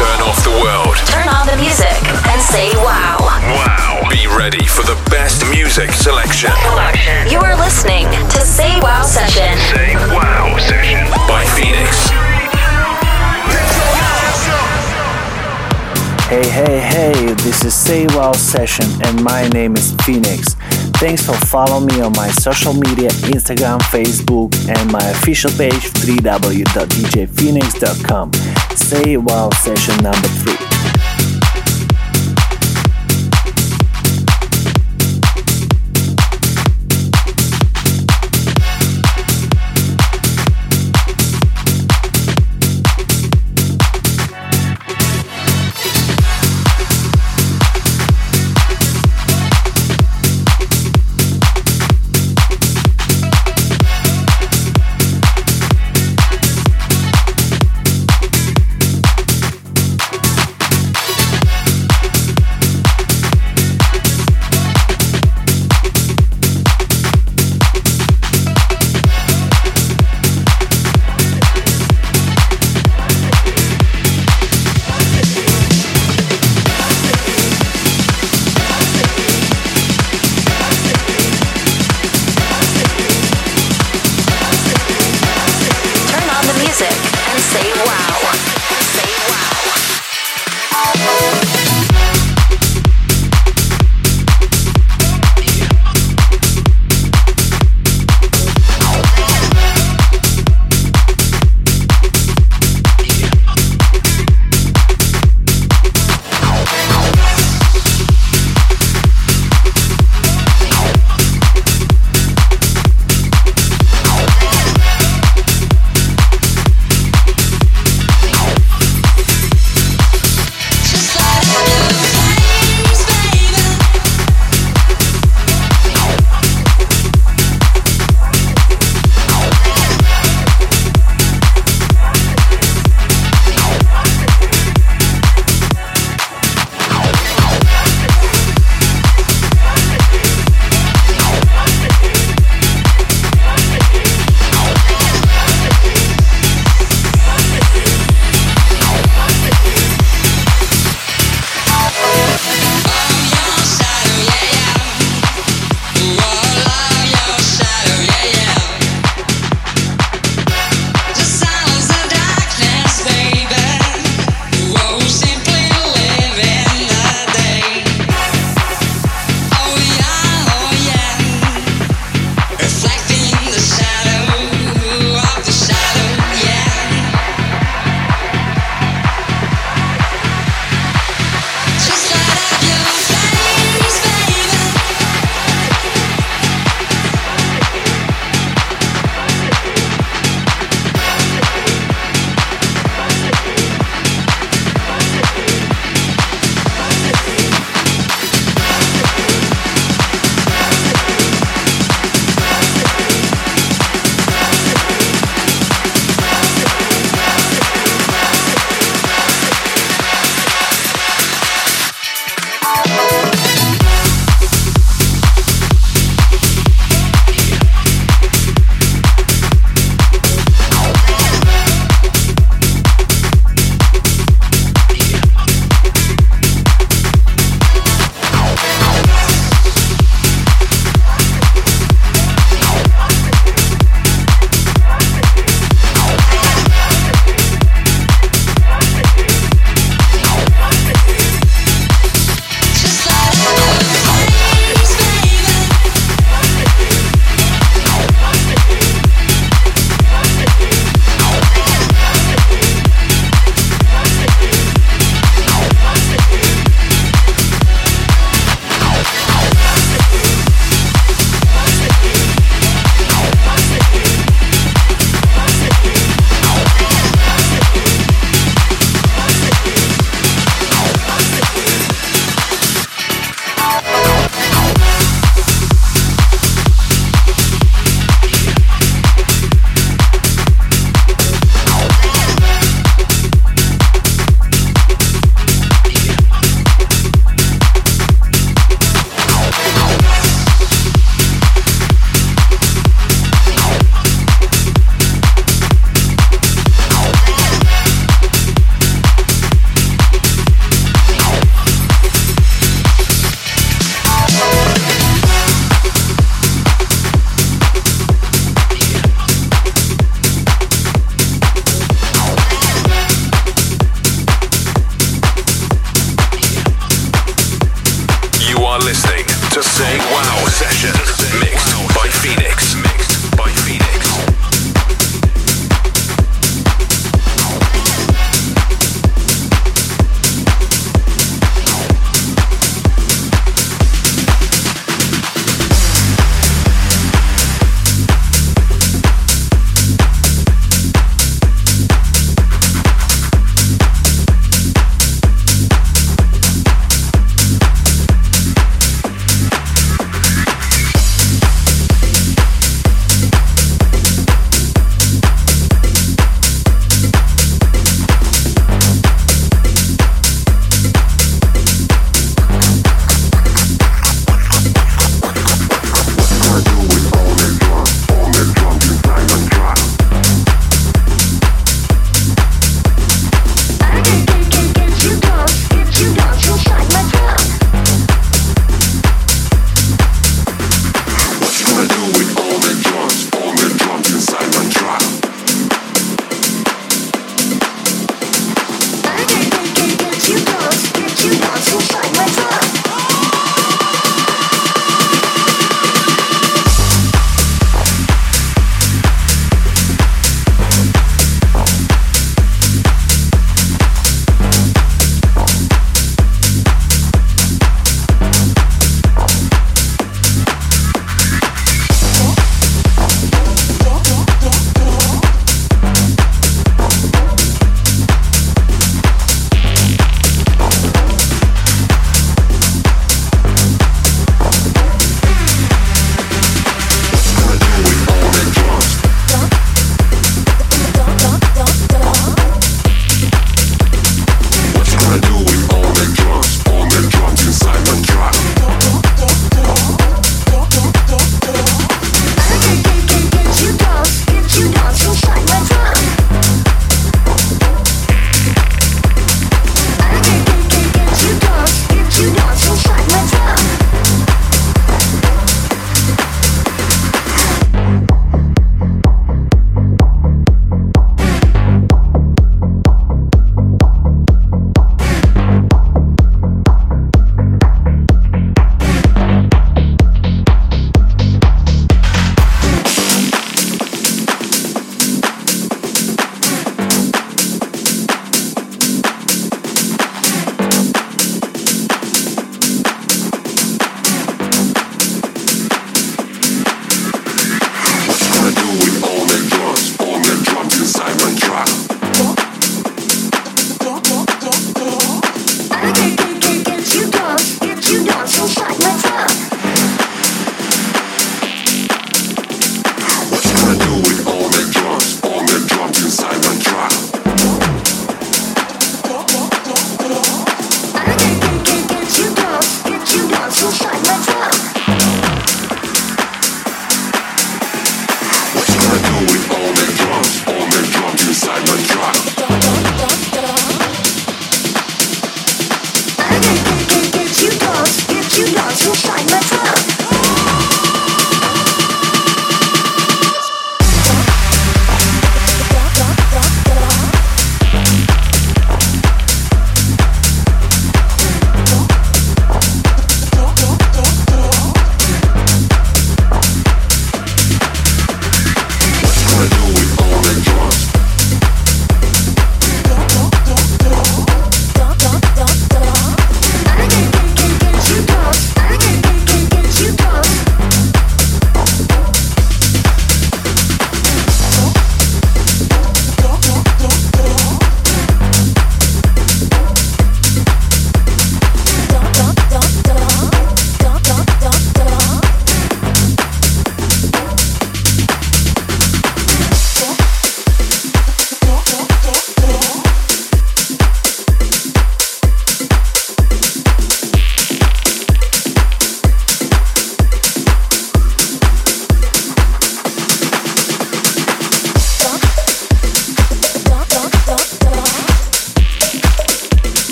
Turn off the world. Turn on the music and say wow. Wow. Be ready for the best music selection. You are listening to Say Wow Session. Say Wow Session by Phoenix. Hey, hey, hey, this is Say Wow Session and my name is Phoenix. Thanks for following me on my social media, Instagram, Facebook, and my official page www.djphoenix.com. Say Wow Session number 3.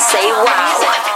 Say wow.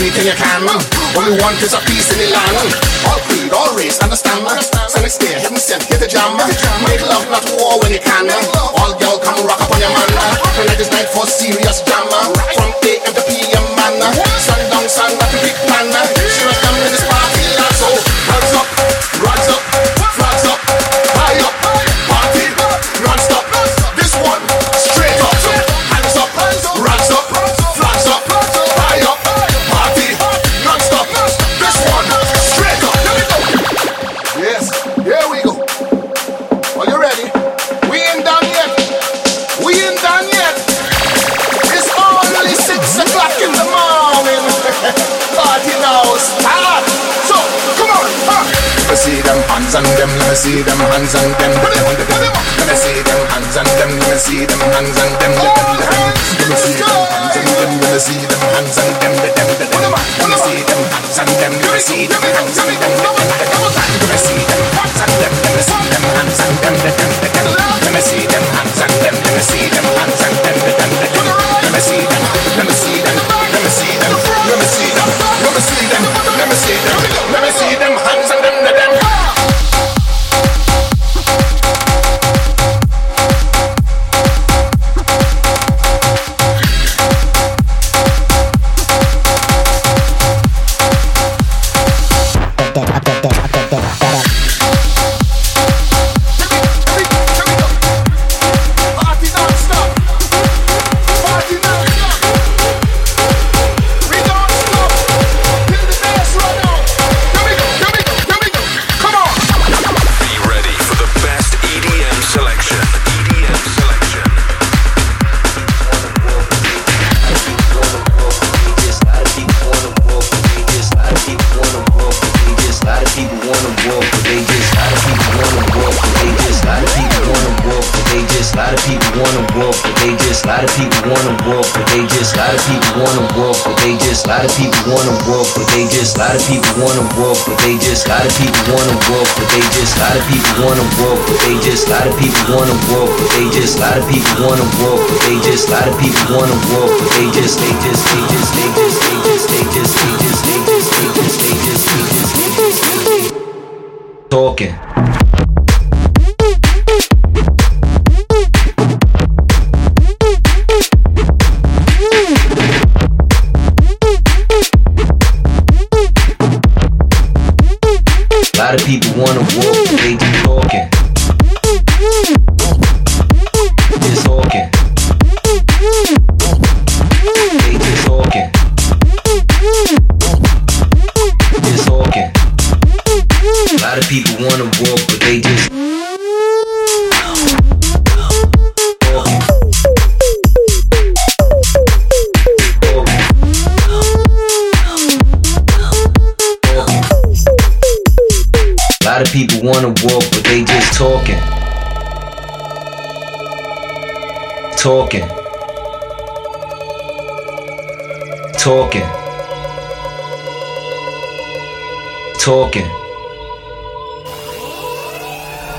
anything you can. Only one piece of peace in the land. on them, let me see them hands on them. Let me see them hands on them, let me see them hands on them. Let me see them hands on them, let me see them hands on them. Let me see them hands on them, let me see them hands on them. Let me see them hands on them, let me see them hands on them. Let me see them hands on them, let me see them hands on them. Let me see them, let me see them, let me see them, let me see them, let me see them, let me see them, let me see them Let me see hands. Lot of people wanna walk, but they just lot of people wanna walk, but they just lot of people wanna walk, but they just lot of people wanna walk, but they just lot of people wanna walk, but they just they just they just they just they just they just they just they just they just they just they just they just talking. Lot of people wanna walk, but they just talking. Lot of people wanna walk, but they just talking. Talking. Talking. Talking.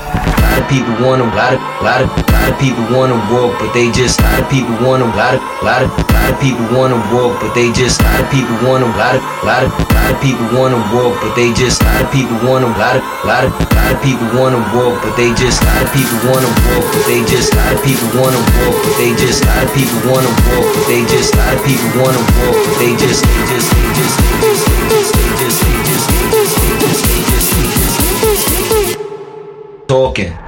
A lot of people wanna, lot of, lot of, lot of people wanna walk, but they just, lot of people wanna, lot of, lot of, lot of people wanna walk, but they just, lot of people wanna, lot of, lot of, lot of people wanna walk, but they just, lot of people wanna, lot of, lot of, lot of people wanna walk, but they just, lot of people wanna walk, but they just, lot of people wanna walk, but they just, lot of people wanna walk, but they just, lot of people wanna walk, but they just, they just, they just, they just, they just, they just, they just, they just, they just, they just, talking.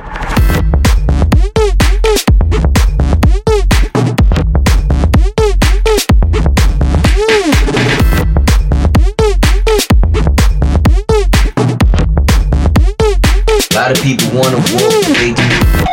Lot of people wanna walk, they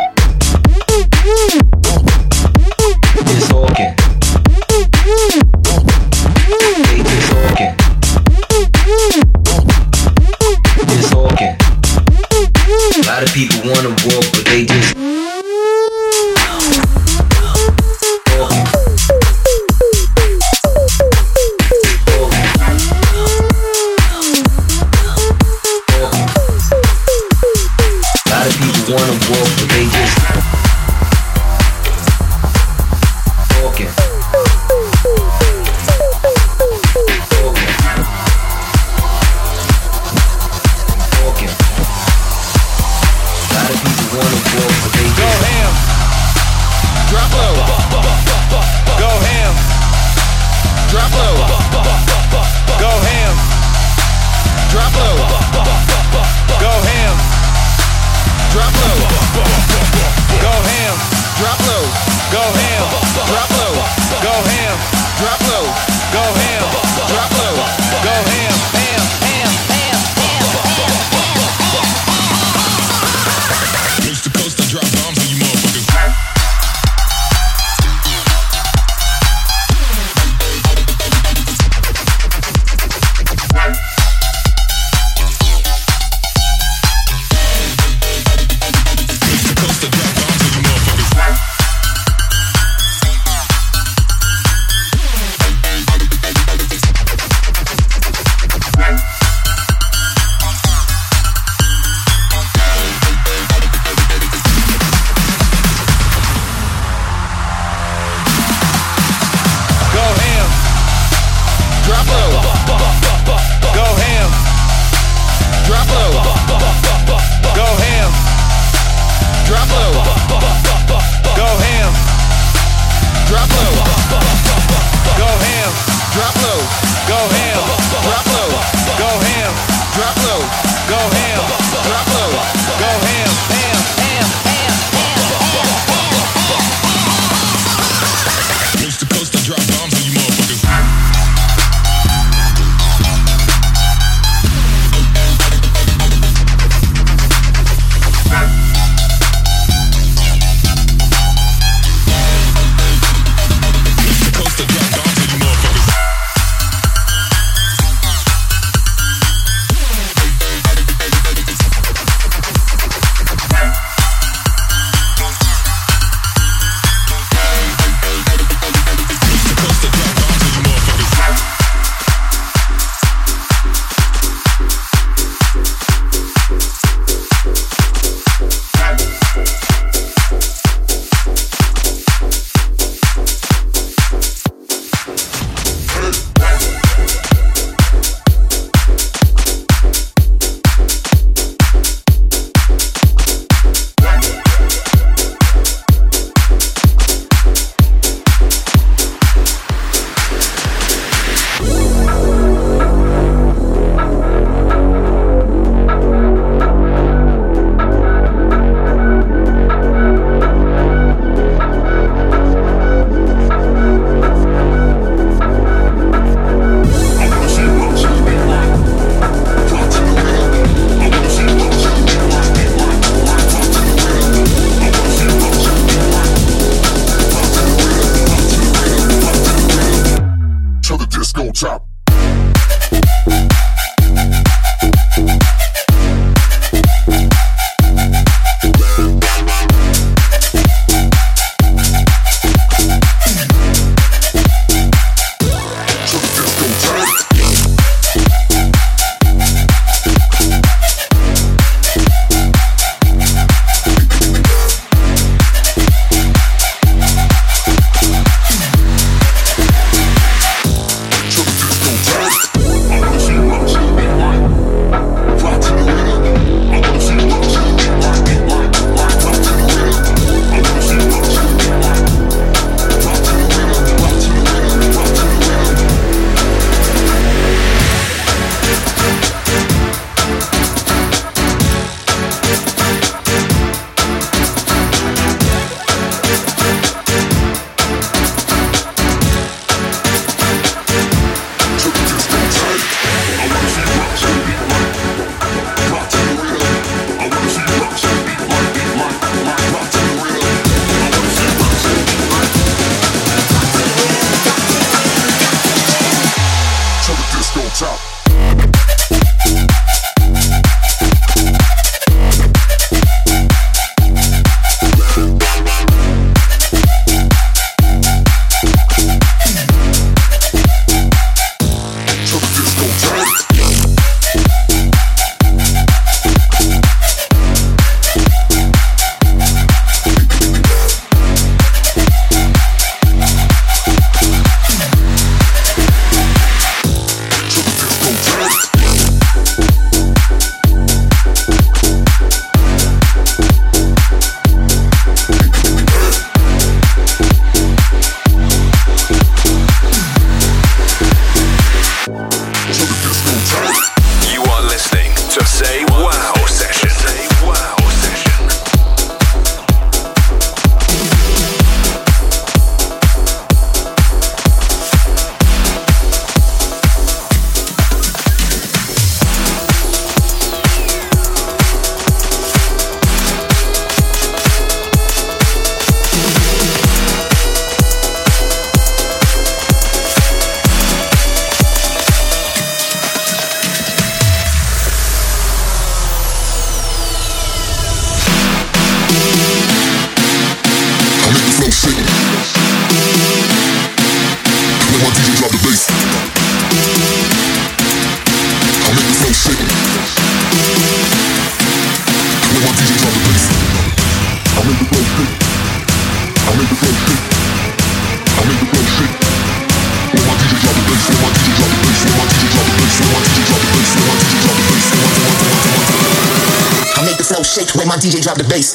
DJ drop the bass.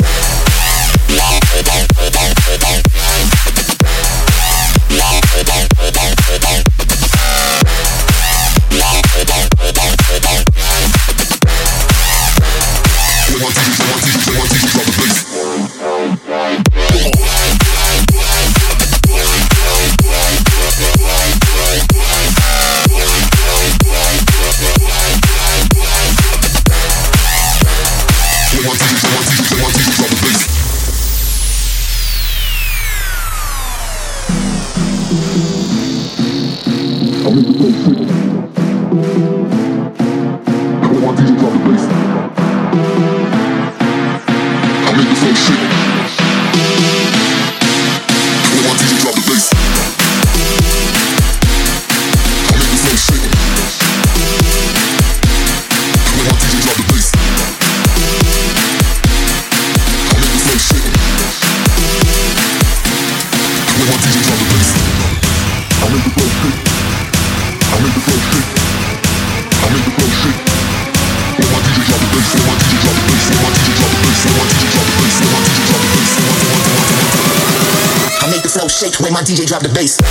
DJ drop the bass.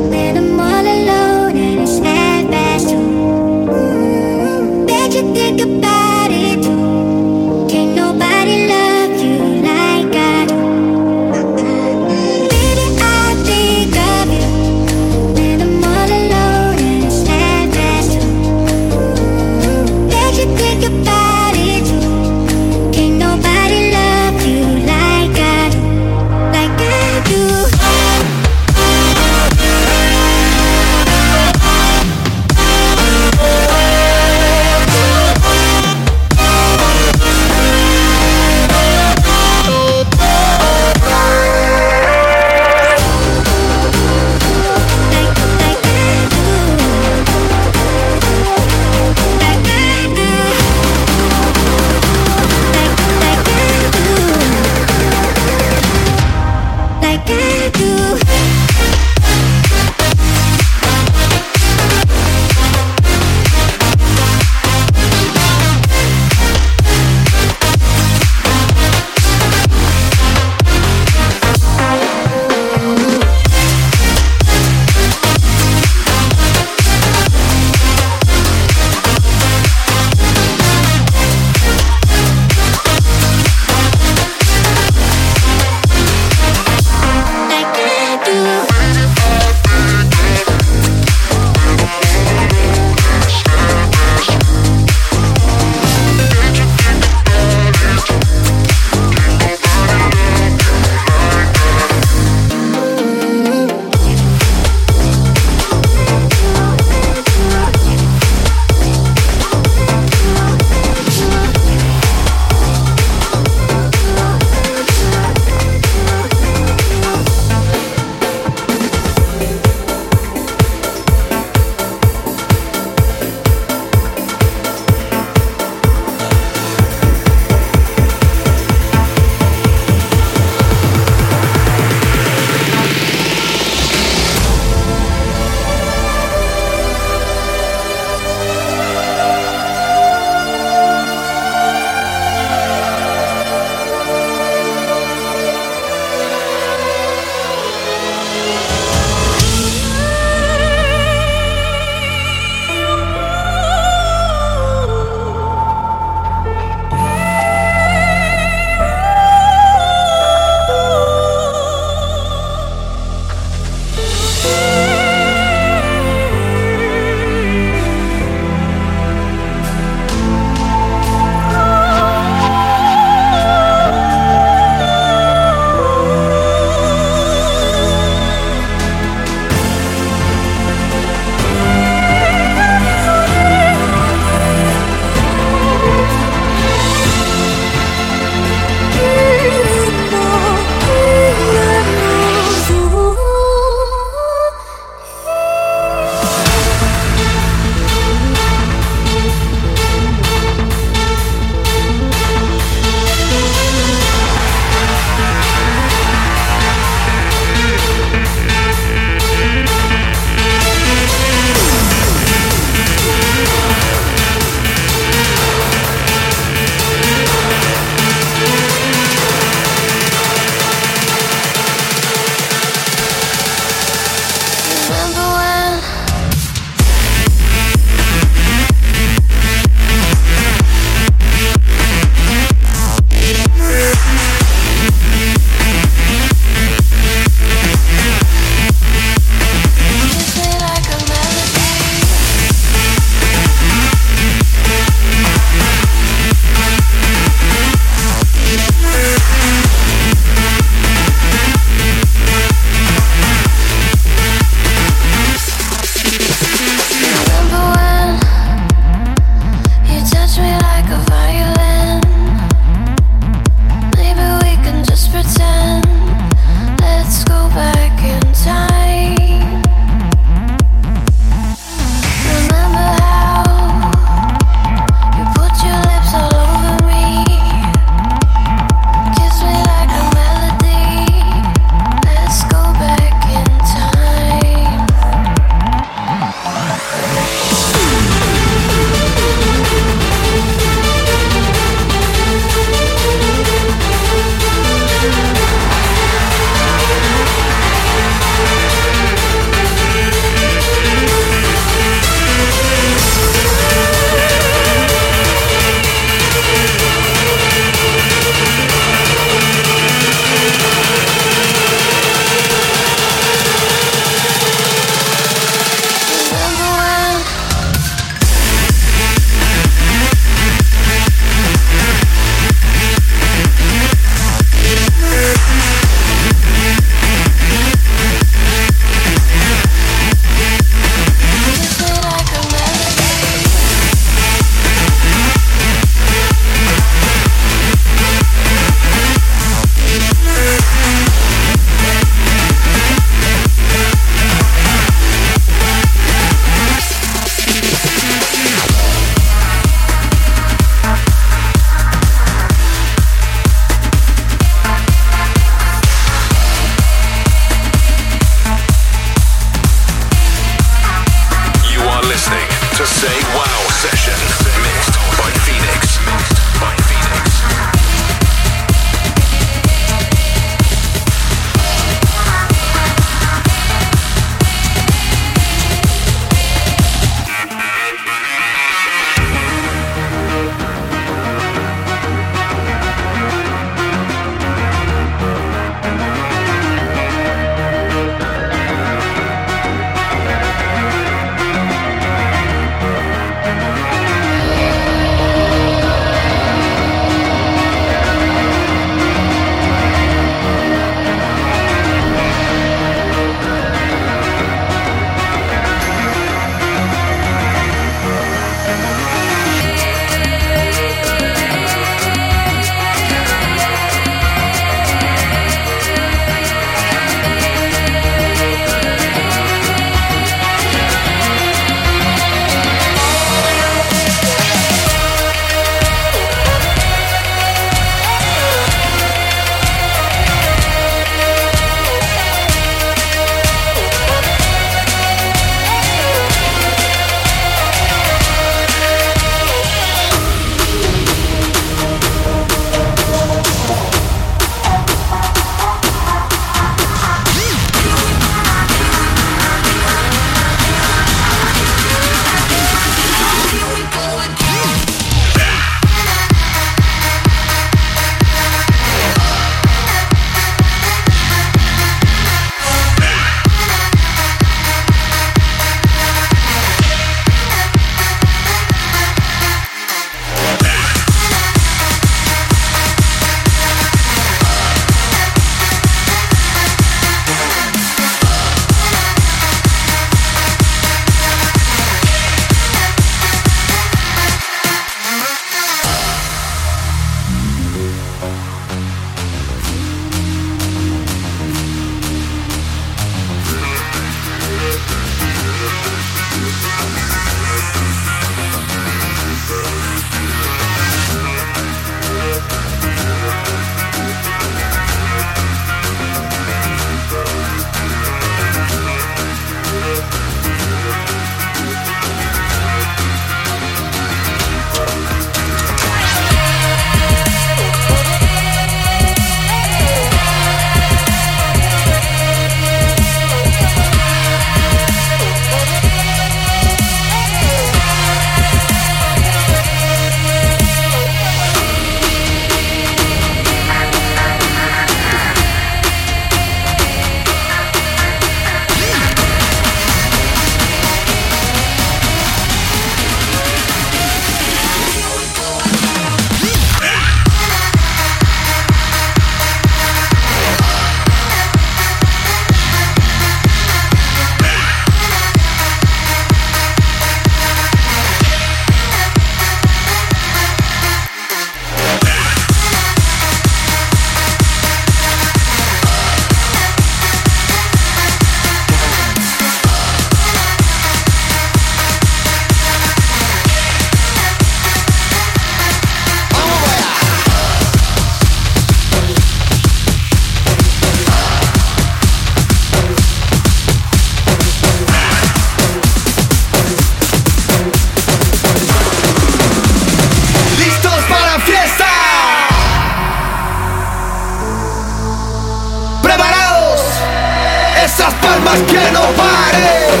esas palmas que no paren.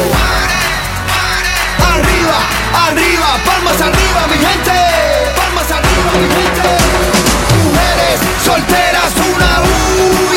Arriba, arriba, palmas arriba, mi gente. Palmas arriba, mi gente. Mujeres solteras, una a una.